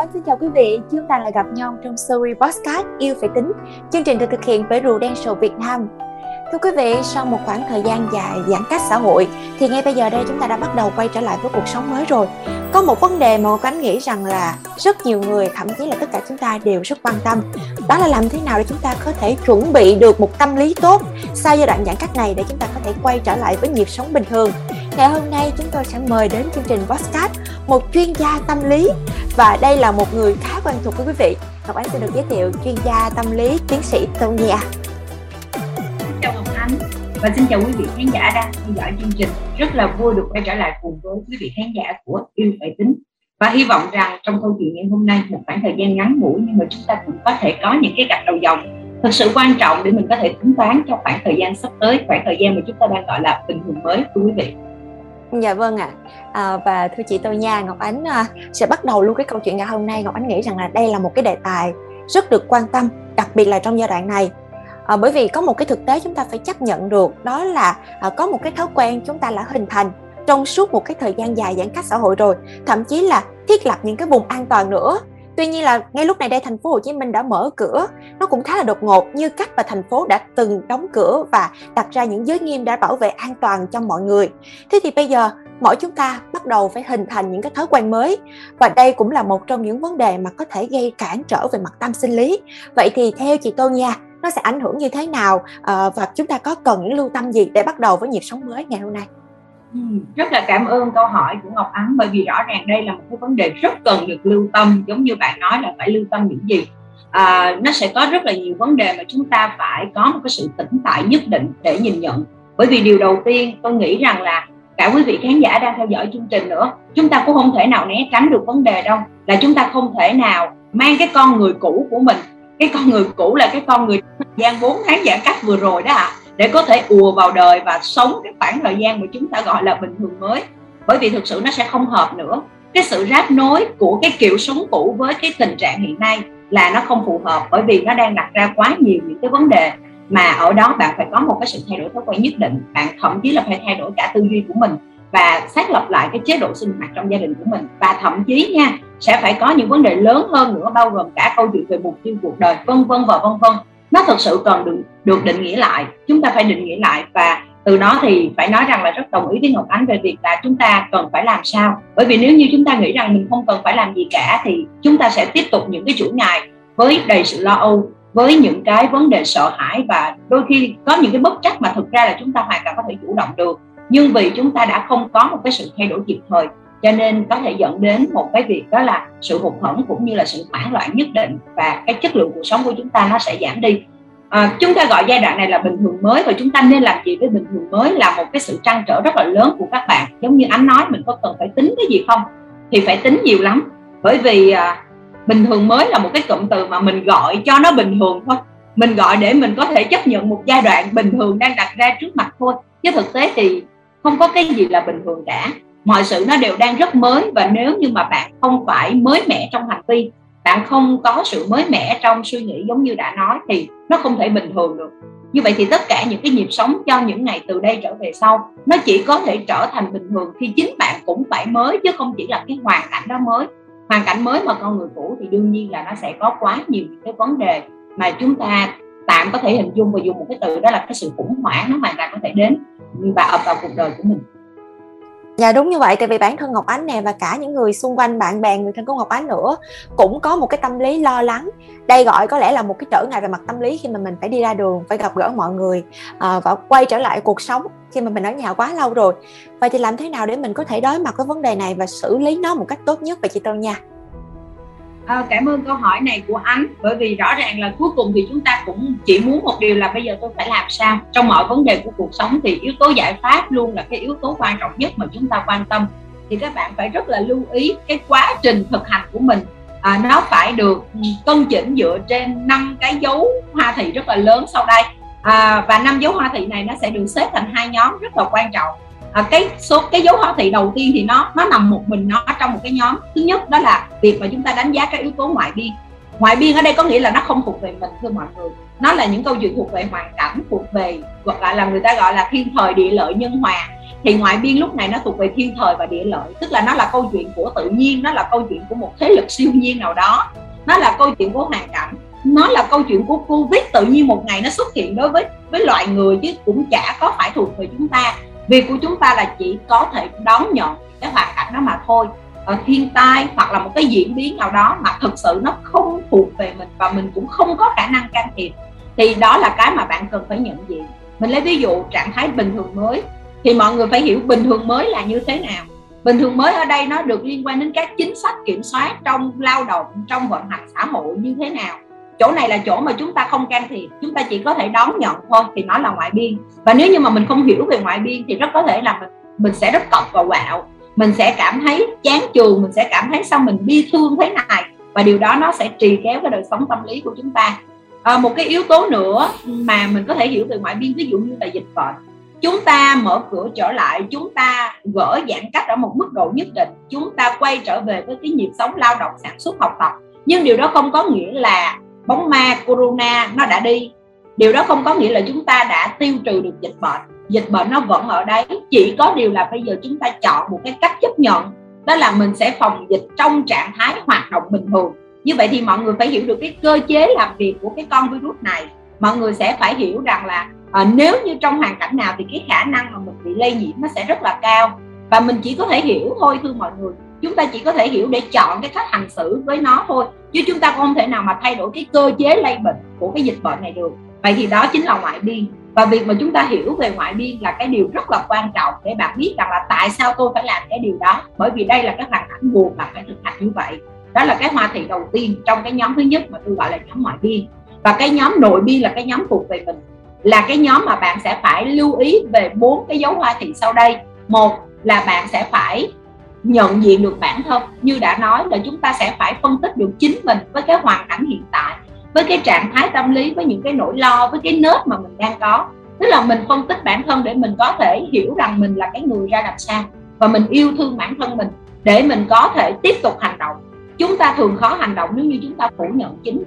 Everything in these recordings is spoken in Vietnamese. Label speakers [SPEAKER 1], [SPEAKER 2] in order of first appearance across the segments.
[SPEAKER 1] Oanh xin chào quý vị, chúng ta lại gặp nhau trong series podcast Yêu Phải Tính Chương trình được thực hiện bởi Rùa Đen Sầu Việt Nam Thưa quý vị, sau một khoảng thời gian dài giãn cách xã hội thì ngay bây giờ đây chúng ta đã bắt đầu quay trở lại với cuộc sống mới rồi. Có một vấn đề mà Ngọc Ánh nghĩ rằng là rất nhiều người, thậm chí là tất cả chúng ta đều rất quan tâm. Đó là làm thế nào để chúng ta có thể chuẩn bị được một tâm lý tốt sau giai đoạn giãn cách này để chúng ta có thể quay trở lại với nhịp sống bình thường. Ngày hôm nay chúng tôi sẽ mời đến chương trình podcast một chuyên gia tâm lý. Và đây là một người khá quen thuộc với quý vị. Ngọc Ánh xin được giới thiệu chuyên gia tâm lý tiến sĩ Tô Nha
[SPEAKER 2] và xin chào quý vị khán giả đang theo dõi chương trình. Rất là vui được quay trở lại cùng với quý vị khán giả của yêu Đại tính. Và hy vọng rằng trong câu chuyện ngày hôm nay, một khoảng thời gian ngắn ngủi, nhưng mà chúng ta cũng có thể có những cái gạch đầu dòng thực sự quan trọng để mình có thể tính toán cho khoảng thời gian sắp tới, khoảng thời gian mà chúng ta đang gọi là bình thường mới của quý vị.
[SPEAKER 1] Dạ vâng ạ. À. À, và thưa chị Tô Nha, Ngọc Ánh à, sẽ bắt đầu luôn cái câu chuyện ngày hôm nay. Ngọc Ánh nghĩ rằng là đây là một cái đề tài rất được quan tâm, đặc biệt là trong giai đoạn này à, bởi vì có một cái thực tế chúng ta phải chấp nhận được đó là à, có một cái thói quen chúng ta đã hình thành trong suốt một cái thời gian dài giãn cách xã hội rồi thậm chí là thiết lập những cái vùng an toàn nữa tuy nhiên là ngay lúc này đây thành phố Hồ Chí Minh đã mở cửa. Nó cũng khá là đột ngột, như cách mà thành phố đã từng đóng cửa và đặt ra những giới nghiêm để bảo vệ an toàn cho mọi người. Thế thì bây giờ, mỗi chúng ta bắt đầu phải hình thành những cái thói quen mới. Và đây cũng là một trong những vấn đề mà có thể gây cản trở về mặt tâm sinh lý. Vậy thì theo chị Tô Nha, nó sẽ ảnh hưởng như thế nào? Ờ, và chúng ta có cần những lưu tâm gì để bắt đầu với nhịp sống mới ngày hôm nay?
[SPEAKER 2] Ừ, rất là cảm ơn câu hỏi của Ngọc Ánh bởi vì rõ ràng đây là một cái vấn đề rất cần được lưu tâm giống như bạn nói là phải lưu tâm những gì. À, nó sẽ có rất là nhiều vấn đề mà chúng ta phải có một cái sự tỉnh tại nhất định để nhìn nhận. Bởi vì điều đầu tiên tôi nghĩ rằng là cả quý vị khán giả đang theo dõi chương trình nữa chúng ta cũng không thể nào né tránh được vấn đề đâu là chúng ta không thể nào mang cái con người cũ của mình. Cái con người cũ là cái con người gian 4 tháng giãn cách vừa rồi đó ạ. à, để có thể ùa vào đời và sống cái khoảng thời gian mà chúng ta gọi là bình thường mới. Bởi vì thực sự nó sẽ không hợp nữa. Cái sự ráp nối của cái kiểu sống cũ với cái tình trạng hiện nay là nó không phù hợp bởi vì nó đang đặt ra quá nhiều những cái vấn đề mà ở đó bạn phải có một cái sự thay đổi thói quen nhất định. Bạn thậm chí là phải thay đổi cả tư duy của mình và xác lập lại cái chế độ sinh hoạt trong gia đình của mình. Và thậm chí nha, sẽ phải có những vấn đề lớn hơn nữa, bao gồm cả câu chuyện về mục tiêu cuộc đời, vân vân và vân vân nó thật sự cần được được định nghĩa lại. Chúng ta phải định nghĩa lại và từ đó thì phải nói rằng là rất đồng ý với Ngọc Ánh về việc là chúng ta cần phải làm sao. Bởi vì nếu như chúng ta nghĩ rằng mình không cần phải làm gì cả thì chúng ta sẽ tiếp tục những cái chuỗi ngày với đầy sự lo âu, với những cái vấn đề sợ hãi và đôi khi có những cái bất trắc mà thực ra là chúng ta hoàn toàn có thể chủ động được. Nhưng vì chúng ta đã không có một cái sự thay đổi kịp thời, cho nên có thể dẫn đến một cái việc đó là sự hụt hẫng cũng như là sự hoảng loạn nhất định và cái chất lượng cuộc sống của chúng ta nó sẽ giảm đi à, chúng ta gọi giai đoạn này là bình thường mới và chúng ta nên làm gì với bình thường mới là một cái sự trăn trở rất là lớn của các bạn. Giống như anh nói mình có cần phải tính cái gì không? Thì phải tính nhiều lắm. Bởi vì à, bình thường mới là một cái cụm từ mà mình gọi cho nó bình thường thôi. Mình gọi để mình có thể chấp nhận một giai đoạn bình thường đang đặt ra trước mặt thôi. Chứ thực tế thì không có cái gì là bình thường cả. Mọi sự nó đều đang rất mới và nếu như mà bạn không phải mới mẻ trong hành vi bạn không có sự mới mẻ trong suy nghĩ giống như đã nói thì nó không thể bình thường được. Như vậy thì tất cả những cái nhịp sống cho những ngày từ đây trở về sau, nó chỉ có thể trở thành bình thường khi chính bạn cũng phải mới chứ không chỉ là cái hoàn cảnh đó mới. Hoàn cảnh mới mà con người cũ thì đương nhiên là nó sẽ có quá nhiều những cái vấn đề mà chúng ta tạm có thể hình dung và dùng một cái từ đó là cái sự khủng hoảng nó hoàn toàn có thể đến và ập vào cuộc đời của mình.
[SPEAKER 1] Dạ đúng như vậy tại vì bản thân Ngọc Ánh nè và cả những người xung quanh bạn bè người thân của Ngọc Ánh nữa cũng có một cái tâm lý lo lắng. Đây gọi có lẽ là một cái trở ngại về mặt tâm lý khi mà mình phải đi ra đường, phải gặp gỡ mọi người à, và quay trở lại cuộc sống khi mà mình ở nhà quá lâu rồi. Vậy thì làm thế nào để mình có thể đối mặt với vấn đề này và xử lý nó một cách tốt nhất vậy chị Tân nha?
[SPEAKER 2] À, cảm ơn câu hỏi này của anh bởi vì rõ ràng là cuối cùng thì chúng ta cũng chỉ muốn một điều là bây giờ tôi phải làm sao. Trong mọi vấn đề của cuộc sống thì yếu tố giải pháp luôn là cái yếu tố quan trọng nhất mà chúng ta quan tâm. Thì các bạn phải rất là lưu ý cái quá trình thực hành của mình. À, nó phải được ừ, cân chỉnh dựa trên năm cái dấu hoa thị rất là lớn sau đây. À, và năm dấu hoa thị này nó sẽ được xếp thành hai nhóm rất là quan trọng à, cái số cái dấu hóa thị đầu tiên thì nó nó nằm một mình nó trong một cái nhóm. Thứ nhất đó là việc mà chúng ta đánh giá các yếu tố ngoại biên. Ngoại biên ở đây có nghĩa là nó không thuộc về mình thưa mọi người. Nó là những câu chuyện thuộc về hoàn cảnh thuộc về gọi là người ta gọi là thiên thời địa lợi nhân hòa. Thì ngoại biên lúc này nó thuộc về thiên thời và địa lợi tức là nó là câu chuyện của tự nhiên nó là câu chuyện của một thế lực siêu nhiên nào đó. Nó là câu chuyện của hoàn cảnh nó là câu chuyện của covid. Tự nhiên một ngày nó xuất hiện đối với với loại người chứ cũng chả có phải thuộc về chúng ta việc của chúng ta là chỉ có thể đón nhận cái hoàn cảnh đó mà thôi. Ở thiên tai hoặc là một cái diễn biến nào đó mà thực sự nó không thuộc về mình và mình cũng không có khả năng can thiệp, thì đó là cái mà bạn cần phải nhận diện. Mình lấy ví dụ trạng thái bình thường mới, thì mọi người phải hiểu bình thường mới là như thế nào. Bình thường mới ở đây nó được liên quan đến các chính sách kiểm soát trong lao động, trong vận hành xã hội như thế nào chỗ này là chỗ mà chúng ta không can thiệp chúng ta chỉ có thể đón nhận thôi thì nó là ngoại biên. Và nếu như mà mình không hiểu về ngoại biên thì rất có thể là mình mình sẽ rất cọc và quạo. Mình sẽ cảm thấy chán chường mình sẽ cảm thấy sao mình bi thương thế này. Và điều đó nó sẽ trì kéo cái đời sống tâm lý của chúng ta. À, một cái yếu tố nữa mà mình có thể hiểu về ngoại biên ví dụ như là dịch bệnh. Chúng ta mở cửa trở lại chúng ta gỡ giãn cách ở một mức độ nhất định. Chúng ta quay trở về với cái nhịp sống lao động sản xuất học tập. Nhưng điều đó không có nghĩa là bóng ma corona nó đã đi. Điều đó không có nghĩa là chúng ta đã tiêu trừ được dịch bệnh. Dịch bệnh nó vẫn ở đấy chỉ có điều là bây giờ chúng ta chọn một cái cách chấp nhận đó là mình sẽ phòng dịch trong trạng thái hoạt động bình thường. Như vậy thì mọi người phải hiểu được cái cơ chế làm việc của cái con virus này. Mọi người sẽ phải hiểu rằng là à, nếu như trong hoàn cảnh nào thì cái khả năng mà mình bị lây nhiễm nó sẽ rất là cao. Và mình chỉ có thể hiểu thôi thưa mọi người chúng ta chỉ có thể hiểu để chọn cái cách hành xử với nó thôi. Chứ chúng ta không thể nào mà thay đổi cái cơ chế lây bệnh của cái dịch bệnh này được. Vậy thì đó chính là ngoại biên. Và việc mà chúng ta hiểu về ngoại biên là cái điều rất là quan trọng để bạn biết rằng là tại sao tôi phải làm cái điều đó. Bởi vì đây là cái hoàn cảnh buộc bạn phải thực hành như vậy. Đó là cái hoa thị đầu tiên trong cái nhóm thứ nhất mà tôi gọi là nhóm ngoại biên. Và cái nhóm nội biên là cái nhóm thuộc về mình. Là cái nhóm mà bạn sẽ phải lưu ý về bốn cái dấu hoa thị sau đây. Một là bạn sẽ phải nhận diện được bản thân. Như đã nói là chúng ta sẽ phải phân tích được chính mình với cái hoàn cảnh hiện tại với cái trạng thái tâm lý với những cái nỗi lo với cái nết mà mình đang có. Tức là mình phân tích bản thân để mình có thể hiểu rằng mình là cái người ra làm sao và mình yêu thương bản thân mình để mình có thể tiếp tục hành động. Chúng ta thường khó hành động nếu như chúng ta phủ nhận chính.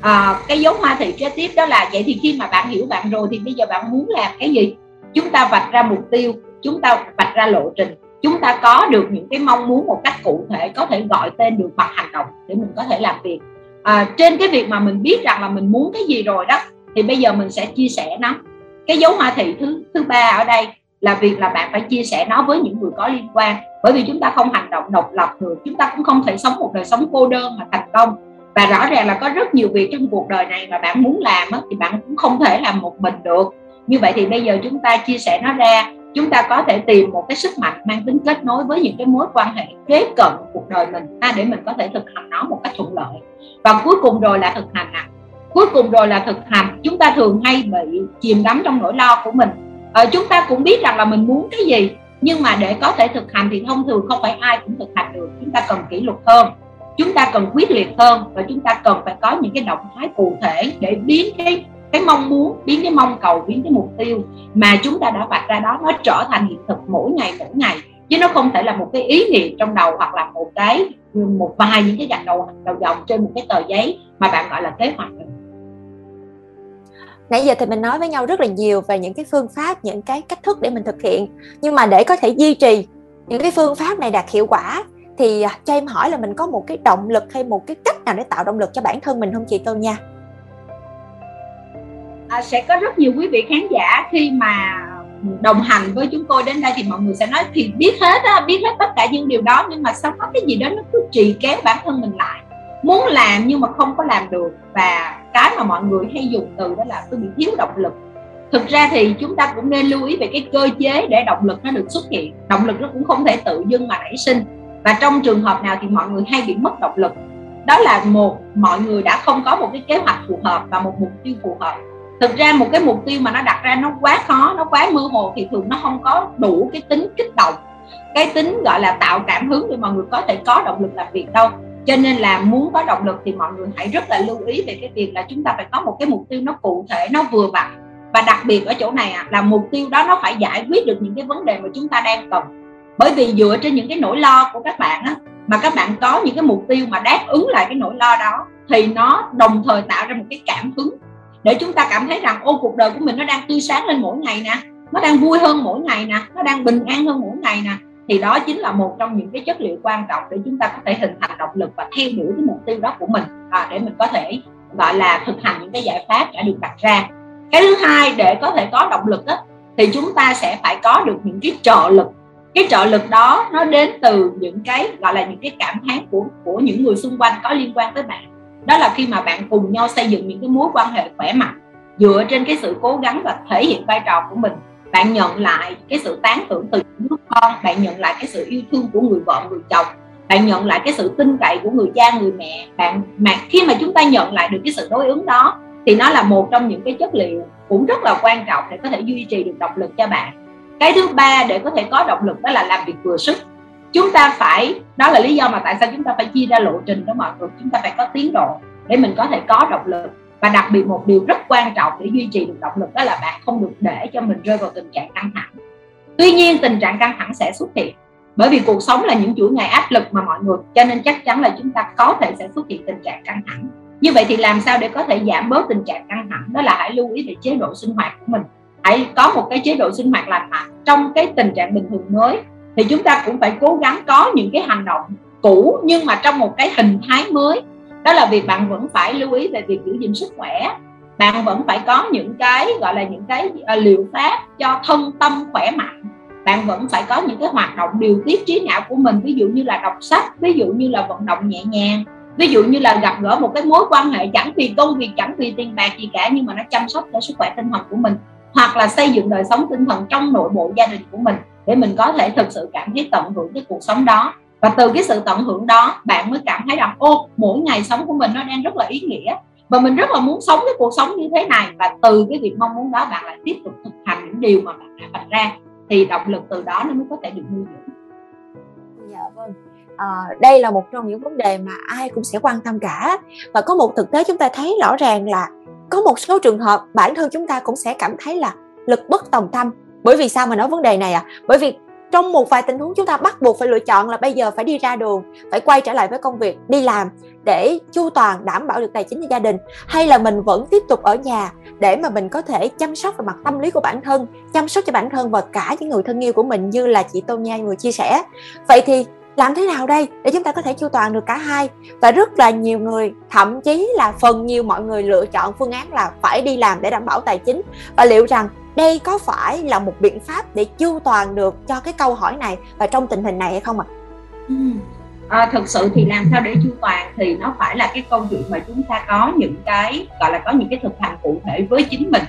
[SPEAKER 2] À, cái dấu hoa thị kế tiếp đó là vậy thì khi mà bạn hiểu bạn rồi thì bây giờ bạn muốn làm cái gì? Chúng ta vạch ra mục tiêu chúng ta vạch ra lộ trình chúng ta có được những cái mong muốn một cách cụ thể có thể gọi tên được bằng hành động để mình có thể làm việc. À, trên cái việc mà mình biết rằng là mình muốn cái gì rồi đó thì bây giờ mình sẽ chia sẻ nó. Cái dấu ma thị thứ thứ ba ở đây là việc là bạn phải chia sẻ nó với những người có liên quan. Bởi vì chúng ta không hành động độc lập được chúng ta cũng không thể sống một đời sống cô đơn mà thành công. Và rõ ràng là có rất nhiều việc trong cuộc đời này mà bạn muốn làm thì bạn cũng không thể làm một mình được. Như vậy thì bây giờ chúng ta chia sẻ nó ra chúng ta có thể tìm một cái sức mạnh mang tính kết nối với những cái mối quan hệ kế cận cuộc đời mình ha, để mình có thể thực hành nó một cách thuận lợi. Và cuối cùng rồi là thực hành à. cuối cùng rồi là thực hành. Chúng ta thường hay bị chìm đắm trong nỗi lo của mình. Ờ, chúng ta cũng biết rằng là mình muốn cái gì nhưng mà để có thể thực hành thì thông thường không phải ai cũng thực hành được. Chúng ta cần kỷ luật hơn chúng ta cần quyết liệt hơn và chúng ta cần phải có những cái động thái cụ thể để biến cái cái mong muốn, biến cái mong cầu, biến cái mục tiêu mà chúng ta đã vạch ra đó nó trở thành hiện thực mỗi ngày mỗi ngày. Chứ nó không thể là một cái ý niệm trong đầu hoặc là một cái, một vài những cái gạch đầu đầu dòng trên một cái tờ giấy mà bạn gọi là kế hoạch.
[SPEAKER 1] Nãy giờ thì mình nói với nhau rất là nhiều về những cái phương pháp, những cái cách thức để mình thực hiện. Nhưng mà để có thể duy trì những cái phương pháp này đạt hiệu quả, thì cho em hỏi là mình có một cái động lực hay một cái cách nào để tạo động lực cho bản thân mình không chị Tô nha?
[SPEAKER 2] À, sẽ có rất nhiều quý vị khán giả khi mà đồng hành với chúng tôi đến đây thì mọi người sẽ nói thì biết hết á, biết hết tất cả những điều đó nhưng mà sao có cái gì đó nó cứ trì kéo bản thân mình lại. Muốn làm nhưng mà không có làm được và cái mà mọi người hay dùng từ đó là tôi bị thiếu động lực. Thực ra thì chúng ta cũng nên lưu ý về cái cơ chế để động lực nó được xuất hiện. Động lực nó cũng không thể tự dưng mà nảy sinh. Và trong trường hợp nào thì mọi người hay bị mất động lực. Đó là một mọi người đã không có một cái kế hoạch phù hợp và một mục tiêu phù hợp thực ra một cái mục tiêu mà nó đặt ra nó quá khó nó quá mơ hồ thì thường nó không có đủ cái tính kích động. Cái tính gọi là tạo cảm hứng để mọi người có thể có động lực làm việc đâu. Cho nên là muốn có động lực thì mọi người hãy rất là lưu ý về cái việc là chúng ta phải có một cái mục tiêu nó cụ thể nó vừa vặn. Và đặc biệt ở chỗ này à, là mục tiêu đó nó phải giải quyết được những cái vấn đề mà chúng ta đang cần. Bởi vì dựa trên những cái nỗi lo của các bạn á, mà các bạn có những cái mục tiêu mà đáp ứng lại cái nỗi lo đó thì nó đồng thời tạo ra một cái cảm hứng để chúng ta cảm thấy rằng ô cuộc đời của mình nó đang tươi sáng lên mỗi ngày nè nó đang vui hơn mỗi ngày nè nó đang bình an hơn mỗi ngày nè thì đó chính là một trong những cái chất liệu quan trọng để chúng ta có thể hình thành động lực và theo đuổi cái mục tiêu đó của mình à, để mình có thể gọi là thực hành những cái giải pháp đã được đặt ra. Cái thứ hai để có thể có động lực đó, thì chúng ta sẽ phải có được những cái trợ lực. Cái trợ lực đó nó đến từ những cái gọi là những cái cảm thán của của những người xung quanh có liên quan tới bạn đó là khi mà bạn cùng nhau xây dựng những cái mối quan hệ khỏe mạnh, dựa trên cái sự cố gắng và thể hiện vai trò của mình. Bạn nhận lại cái sự tán thưởng từ những đứa con, bạn nhận lại cái sự yêu thương của người vợ, người chồng, bạn nhận lại cái sự tin cậy của người cha, người mẹ. Bạn, mà khi mà chúng ta nhận lại được cái sự đối ứng đó, thì nó là một trong những cái chất liệu cũng rất là quan trọng để có thể duy trì được động lực cho bạn. Cái thứ ba để có thể có động lực đó là làm việc vừa sức chúng ta phải, đó là lý do mà tại sao chúng ta phải chia ra lộ trình đó mọi người. Chúng ta phải có tiến độ để mình có thể có động lực. Và đặc biệt một điều rất quan trọng để duy trì được động lực đó là bạn không được để cho mình rơi vào tình trạng căng thẳng. Tuy nhiên, tình trạng căng thẳng sẽ xuất hiện. Bởi vì cuộc sống là những chuỗi ngày áp lực mà mọi người, cho nên chắc chắn là chúng ta có thể sẽ xuất hiện tình trạng căng thẳng. Như vậy thì làm sao để có thể giảm bớt tình trạng căng thẳng? Đó là hãy lưu ý về chế độ sinh hoạt của mình. Hãy có một cái chế độ sinh hoạt lành mạnh trong cái tình trạng bình thường mới thì chúng ta cũng phải cố gắng có những cái hành động cũ, nhưng mà trong một cái hình thái mới. Đó là việc bạn vẫn phải lưu ý về việc giữ gìn sức khỏe. Bạn vẫn phải có những cái, gọi là những cái à, liệu pháp cho thân tâm khỏe mạnh. Bạn vẫn phải có những cái hoạt động điều tiết trí não của mình, ví dụ như là đọc sách, ví dụ như là vận động nhẹ nhàng, ví dụ như là gặp gỡ một cái mối quan hệ chẳng vì công việc, chẳng vì tiền bạc gì cả, nhưng mà nó chăm sóc cho sức khỏe tinh thần của mình, hoặc là xây dựng đời sống tinh thần trong nội bộ gia đình của mình để mình có thể thực sự cảm thấy tận hưởng cái cuộc sống đó. Và từ cái sự tận hưởng đó bạn mới cảm thấy rằng ô mỗi ngày sống của mình nó đang rất là ý nghĩa. Và mình rất là muốn sống cái cuộc sống như thế này. Và từ cái việc mong muốn đó bạn lại tiếp tục thực hành những điều mà bạn đã vạch ra. Thì động lực từ đó nó mới có thể được nuôi dưỡng.
[SPEAKER 1] Dạ vâng. À, đây là một trong những vấn đề mà ai cũng sẽ quan tâm cả. Và có một thực tế chúng ta thấy rõ ràng là có một số trường hợp bản thân chúng ta cũng sẽ cảm thấy là lực bất tòng tâm bởi vì sao mà nói vấn đề này à? Bởi vì trong một vài tình huống chúng ta bắt buộc phải lựa chọn là bây giờ phải đi ra đường, phải quay trở lại với công việc, đi làm để chu toàn, đảm bảo được tài chính cho gia đình, hay là mình vẫn tiếp tục ở nhà để mà mình có thể chăm sóc về mặt tâm lý của bản thân, chăm sóc cho bản thân và cả những người thân yêu của mình như là chị Tô Nha người chia sẻ. Vậy thì làm thế nào đây để chúng ta có thể chu toàn được cả hai? Và rất là nhiều người, thậm chí là phần nhiều mọi người lựa chọn phương án là phải đi làm để đảm bảo tài chính. Và liệu rằng đây có phải là một biện pháp để chu toàn được cho cái câu hỏi này và trong tình hình này hay không ạ?
[SPEAKER 2] À? À, thực sự thì làm sao để chu toàn thì nó phải là cái câu chuyện mà chúng ta có những cái gọi là có những cái thực hành cụ thể với chính mình.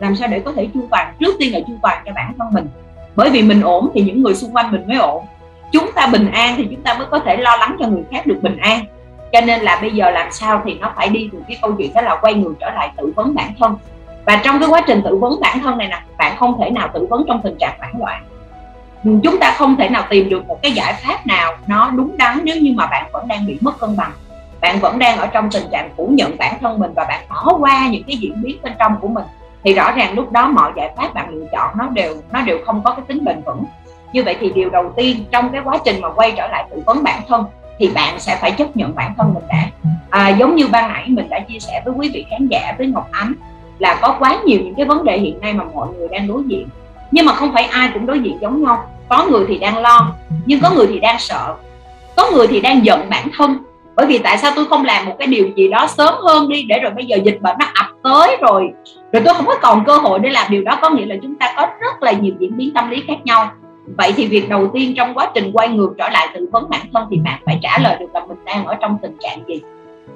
[SPEAKER 2] Làm sao để có thể chu toàn trước tiên là chu toàn cho bản thân mình. Bởi vì mình ổn thì những người xung quanh mình mới ổn. Chúng ta bình an thì chúng ta mới có thể lo lắng cho người khác được bình an. Cho nên là bây giờ làm sao thì nó phải đi từ cái câu chuyện đó là quay người trở lại tự vấn bản thân và trong cái quá trình tự vấn bản thân này nè bạn không thể nào tự vấn trong tình trạng hoảng loạn. Chúng ta không thể nào tìm được một cái giải pháp nào nó đúng đắn nếu như mà bạn vẫn đang bị mất cân bằng. Bạn vẫn đang ở trong tình trạng phủ nhận bản thân mình và bạn bỏ qua những cái diễn biến bên trong của mình. Thì rõ ràng lúc đó mọi giải pháp bạn lựa chọn nó đều nó đều không có cái tính bền vững. Như vậy thì điều đầu tiên trong cái quá trình mà quay trở lại tự vấn bản thân thì bạn sẽ phải chấp nhận bản thân mình đã. À, giống như ban nãy mình đã chia sẻ với quý vị khán giả với ngọc ánh là có quá nhiều những cái vấn đề hiện nay mà mọi người đang đối diện. Nhưng mà không phải ai cũng đối diện giống nhau. Có người thì đang lo, nhưng có người thì đang sợ. Có người thì đang giận bản thân. Bởi vì tại sao tôi không làm một cái điều gì đó sớm hơn đi, để rồi bây giờ dịch bệnh nó ập tới rồi. Rồi tôi không có còn cơ hội để làm điều đó. Có nghĩa là chúng ta có rất là nhiều diễn biến tâm lý khác nhau. Vậy thì việc đầu tiên trong quá trình quay ngược trở lại tự vấn bản thân thì bạn phải trả lời được là mình đang ở trong tình trạng gì.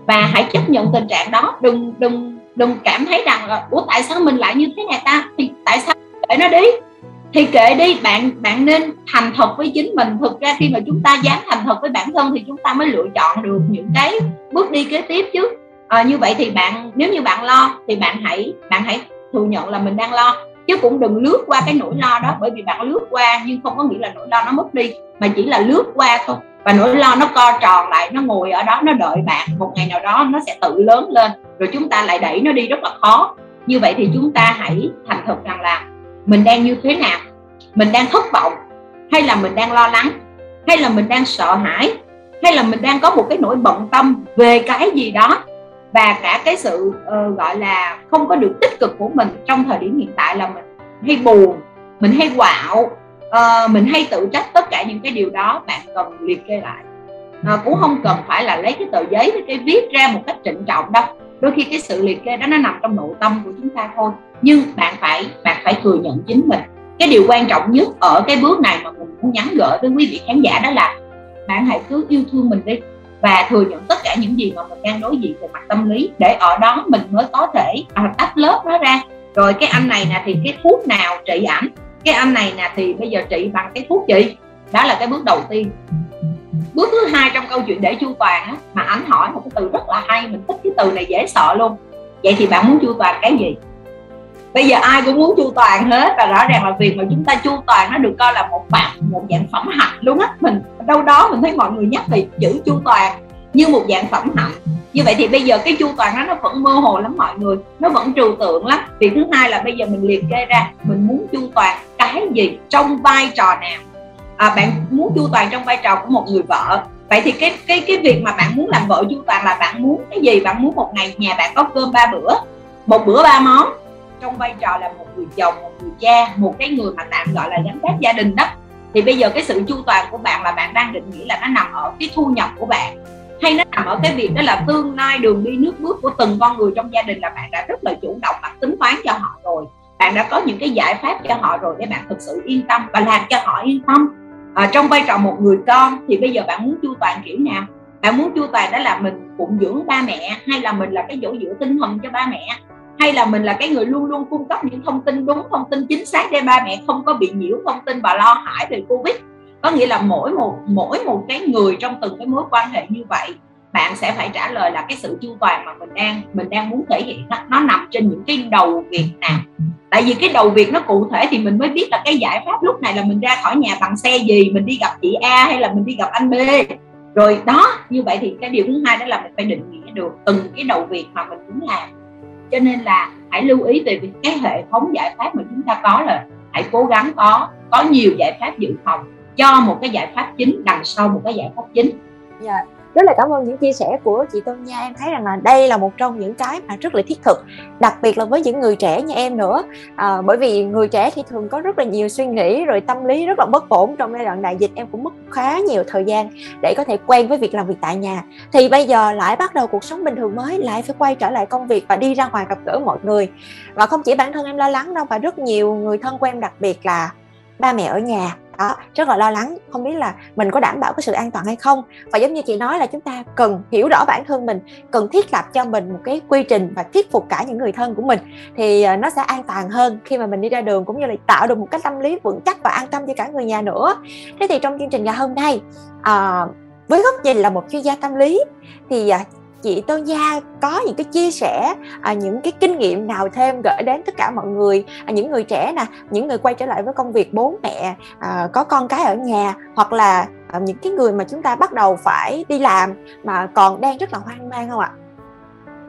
[SPEAKER 2] Và hãy chấp nhận tình trạng đó. Đừng đừng đừng cảm thấy rằng là ủa tại sao mình lại như thế này ta? Thì tại sao để nó đi? Thì kệ đi bạn bạn nên thành thật với chính mình. Thực ra khi mà chúng ta dám thành thật với bản thân thì chúng ta mới lựa chọn được những cái bước đi kế tiếp chứ. À, như vậy thì bạn nếu như bạn lo thì bạn hãy bạn hãy thừa nhận là mình đang lo. Chứ cũng đừng lướt qua cái nỗi lo đó bởi vì bạn lướt qua nhưng không có nghĩa là nỗi lo nó mất đi mà chỉ là lướt qua thôi. Và nỗi lo nó co tròn lại nó ngồi ở đó nó đợi bạn. Một ngày nào đó nó sẽ tự lớn lên rồi chúng ta lại đẩy nó đi rất là khó. Như vậy thì chúng ta hãy thành thật rằng là mình đang như thế nào? Mình đang thất vọng? Hay là mình đang lo lắng? Hay là mình đang sợ hãi? Hay là mình đang có một cái nỗi bận tâm về cái gì đó và cả cái sự uh, gọi là không có được tích cực của mình trong thời điểm hiện tại là mình hay buồn mình hay quạo uh, mình hay tự trách tất cả những cái điều đó. Bạn cần liệt kê lại. Uh, cũng không cần phải là lấy cái tờ giấy với cái viết ra một cách trịnh trọng đâu đôi khi cái sự liệt kê đó nó nằm trong nội tâm của chúng ta thôi. Nhưng bạn phải bạn phải thừa nhận chính mình. Cái điều quan trọng nhất ở cái bước này mà mình muốn nhắn gửi tới quý vị khán giả đó là bạn hãy cứ yêu thương mình đi và thừa nhận tất cả những gì mà mình đang đối diện về mặt tâm lý để ở đó mình mới có thể à, tách lớp nó ra. Rồi cái anh này nè thì cái thuốc nào trị ảnh? Cái anh này nè thì bây giờ trị bằng cái thuốc gì? Đó là cái bước đầu tiên bước thứ hai trong câu chuyện để chu toàn á, mà ảnh hỏi một cái từ rất là hay, mình thích cái từ này dễ sợ luôn. Vậy thì bạn muốn chu toàn cái gì? Bây giờ ai cũng muốn chu toàn hết và rõ ràng là việc mà chúng ta chu toàn nó được coi là một bản một dạng phẩm hạnh luôn á. Mình đâu đó mình thấy mọi người nhắc về chữ chu toàn như một dạng phẩm hạnh. Như vậy thì bây giờ cái chu toàn đó nó vẫn mơ hồ lắm mọi người, nó vẫn trừu tượng lắm. Việc thứ hai là bây giờ mình liệt kê ra, mình muốn chu toàn cái gì trong vai trò nào? À, bạn muốn chu toàn trong vai trò của một người vợ. Vậy thì cái cái cái việc mà bạn muốn làm vợ chu toàn là bạn muốn cái gì? Bạn muốn một ngày nhà bạn có cơm ba bữa một bữa ba món. Trong vai trò là một người chồng một người cha một cái người mà tạm gọi là giám sát gia đình đó. Thì bây giờ cái sự chu toàn của bạn là bạn đang định nghĩa là nó nằm ở cái thu nhập của bạn. Hay nó nằm ở cái việc đó là tương lai đường đi nước bước của từng con người trong gia đình là bạn đã rất là chủ động và tính toán cho họ rồi. Bạn đã có những cái giải pháp cho họ rồi để bạn thực sự yên tâm và làm cho họ yên tâm à, trong vai trò một người con thì bây giờ bạn muốn chu toàn kiểu nào? Bạn muốn chu toàn đó là mình phụng dưỡng ba mẹ hay là mình là cái chỗ dựa tinh thần cho ba mẹ? Hay là mình là cái người luôn luôn cung cấp những thông tin đúng thông tin chính xác để ba mẹ không có bị nhiễu thông tin và lo hãi về covid? Có nghĩa là mỗi một mỗi một cái người trong từng cái mối quan hệ như vậy bạn sẽ phải trả lời là cái sự chu toàn mà mình đang mình đang muốn thể hiện đó, nó nằm trên những cái đầu việc nào. Tại vì cái đầu việc nó cụ thể thì mình mới biết là cái giải pháp lúc này là mình ra khỏi nhà bằng xe gì mình đi gặp chị A hay là mình đi gặp anh B. Rồi đó như vậy thì cái điều thứ hai đó là mình phải định nghĩa được từng cái đầu việc mà mình muốn làm. Cho nên là hãy lưu ý về việc cái hệ thống giải pháp mà chúng ta có là hãy cố gắng có có nhiều giải pháp dự phòng cho một cái giải pháp chính đằng sau một cái giải pháp chính.
[SPEAKER 1] Yeah rất là cảm ơn những chia sẻ của chị Tôn Nha. Em thấy rằng là đây là một trong những cái mà rất là thiết thực đặc biệt là với những người trẻ như em nữa. À, bởi vì người trẻ thì thường có rất là nhiều suy nghĩ rồi tâm lý rất là bất ổn. Trong giai đoạn đại dịch em cũng mất khá nhiều thời gian để có thể quen với việc làm việc tại nhà. Thì bây giờ lại bắt đầu cuộc sống bình thường mới lại phải quay trở lại công việc và đi ra ngoài gặp gỡ mọi người. Và không chỉ bản thân em lo lắng đâu và rất nhiều người thân của em đặc biệt là ba mẹ ở nhà đó rất là lo lắng không biết là mình có đảm bảo cái sự an toàn hay không. Và giống như chị nói là chúng ta cần hiểu rõ bản thân mình cần thiết lập cho mình một cái quy trình và thuyết phục cả những người thân của mình. Thì ờ, nó sẽ an toàn hơn khi mà mình đi ra đường cũng như là tạo được một cái tâm lý vững chắc và an tâm cho cả người nhà nữa. Thế thì trong chương trình ngày hôm nay à, với góc nhìn là một chuyên gia tâm lý thì ờ, chị Tô Nha có những cái chia sẻ à, những cái kinh nghiệm nào thêm gửi đến tất cả mọi người? À, những người trẻ nè những người quay trở lại với công việc bố mẹ à, có con cái ở nhà hoặc là à, những cái người mà chúng ta bắt đầu phải đi làm mà còn đang rất là hoang mang không ạ?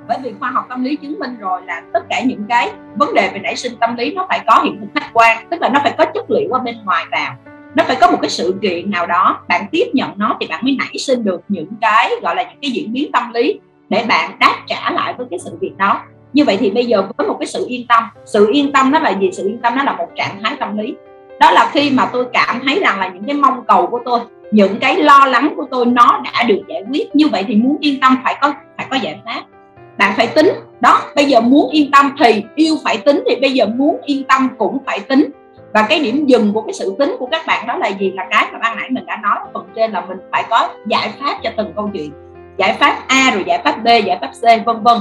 [SPEAKER 2] bởi vì khoa học tâm lý chứng minh rồi là tất cả những cái vấn đề về nảy sinh tâm lý nó phải có hiện thực khách quan tức là nó phải có chất liệu ở bên ngoài vào. Nó phải có một cái sự kiện nào đó bạn tiếp nhận nó thì bạn mới nảy sinh được những cái gọi là những cái diễn biến tâm lý để bạn đáp trả lại với cái sự việc đó. Như vậy thì bây giờ với một cái sự yên tâm sự yên tâm đó là gì? Sự yên tâm đó là một trạng thái tâm lý. Đó là khi mà tôi cảm thấy rằng là những cái mong cầu của tôi những cái lo lắng của tôi nó đã được giải quyết. Như vậy thì muốn yên tâm phải có phải có giải pháp. Bạn phải tính. Đó bây giờ muốn yên tâm thì yêu phải tính thì bây giờ muốn yên tâm cũng phải tính. Và cái điểm dừng của cái sự tính của các bạn đó là gì? Là cái mà ban nãy mình đã nói phần trên là mình phải có giải pháp cho từng câu chuyện giải pháp A rồi giải pháp B, giải pháp C, vân vân.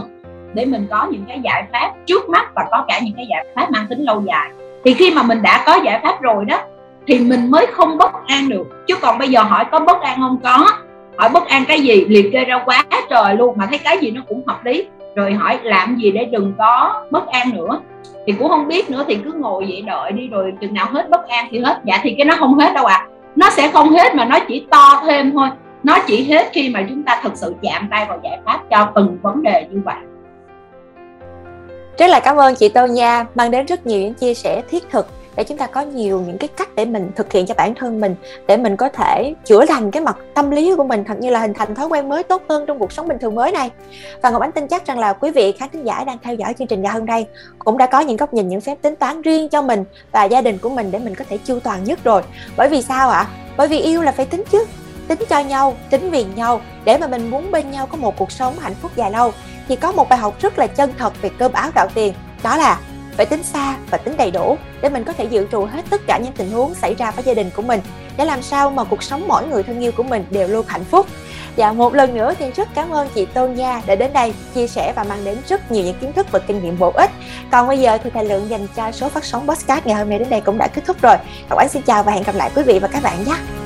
[SPEAKER 2] Để mình có những cái giải pháp trước mắt và có cả những cái giải pháp mang tính lâu dài. Thì khi mà mình đã có giải pháp rồi đó, thì mình mới không bất an được. Chứ còn bây giờ hỏi có bất an không? Có. Hỏi bất an cái gì? Liệt kê ra quá trời luôn, mà thấy cái gì nó cũng hợp lý. Rồi hỏi làm gì để đừng có bất an nữa. Thì cũng không biết nữa, thì cứ ngồi vậy đợi đi, rồi chừng nào hết bất an thì hết. Dạ thì cái nó không hết đâu ạ. À. nó sẽ không hết mà nó chỉ to thêm thôi nó chỉ hết khi mà chúng ta thực sự chạm tay vào giải pháp cho từng vấn đề như vậy.
[SPEAKER 1] Rất là cảm ơn chị Tô Nha, mang đến rất nhiều những chia sẻ thiết thực để chúng ta có nhiều những cái cách để mình thực hiện cho bản thân mình, để mình có thể chữa lành cái mặt tâm lý của mình, thật như là hình thành thói quen mới tốt hơn trong cuộc sống bình thường mới này. Và ngọc ánh tin chắc rằng là quý vị khán thính giả đang theo dõi chương trình ngày hôm nay cũng đã có những góc nhìn, những phép tính toán riêng cho mình và gia đình của mình để mình có thể chu toàn nhất rồi. Bởi vì sao ạ? Bởi vì yêu là phải tính chứ tính cho nhau, tính vì nhau, để mà mình muốn bên nhau có một cuộc sống hạnh phúc dài lâu thì có một bài học rất là chân thật về cơm áo gạo tiền, đó là phải tính xa và tính đầy đủ để mình có thể dự trù hết tất cả những tình huống xảy ra với gia đình của mình để làm sao mà cuộc sống mỗi người thân yêu của mình đều luôn hạnh phúc và một lần nữa thì rất cảm ơn chị Tôn Nha đã đến đây chia sẻ và mang đến rất nhiều những kiến thức và kinh nghiệm bổ ích. Còn bây giờ thì thời lượng dành cho số phát sóng podcast ngày hôm nay đến đây cũng đã kết thúc rồi. Các bạn xin chào và hẹn gặp lại quý vị và các bạn nhé.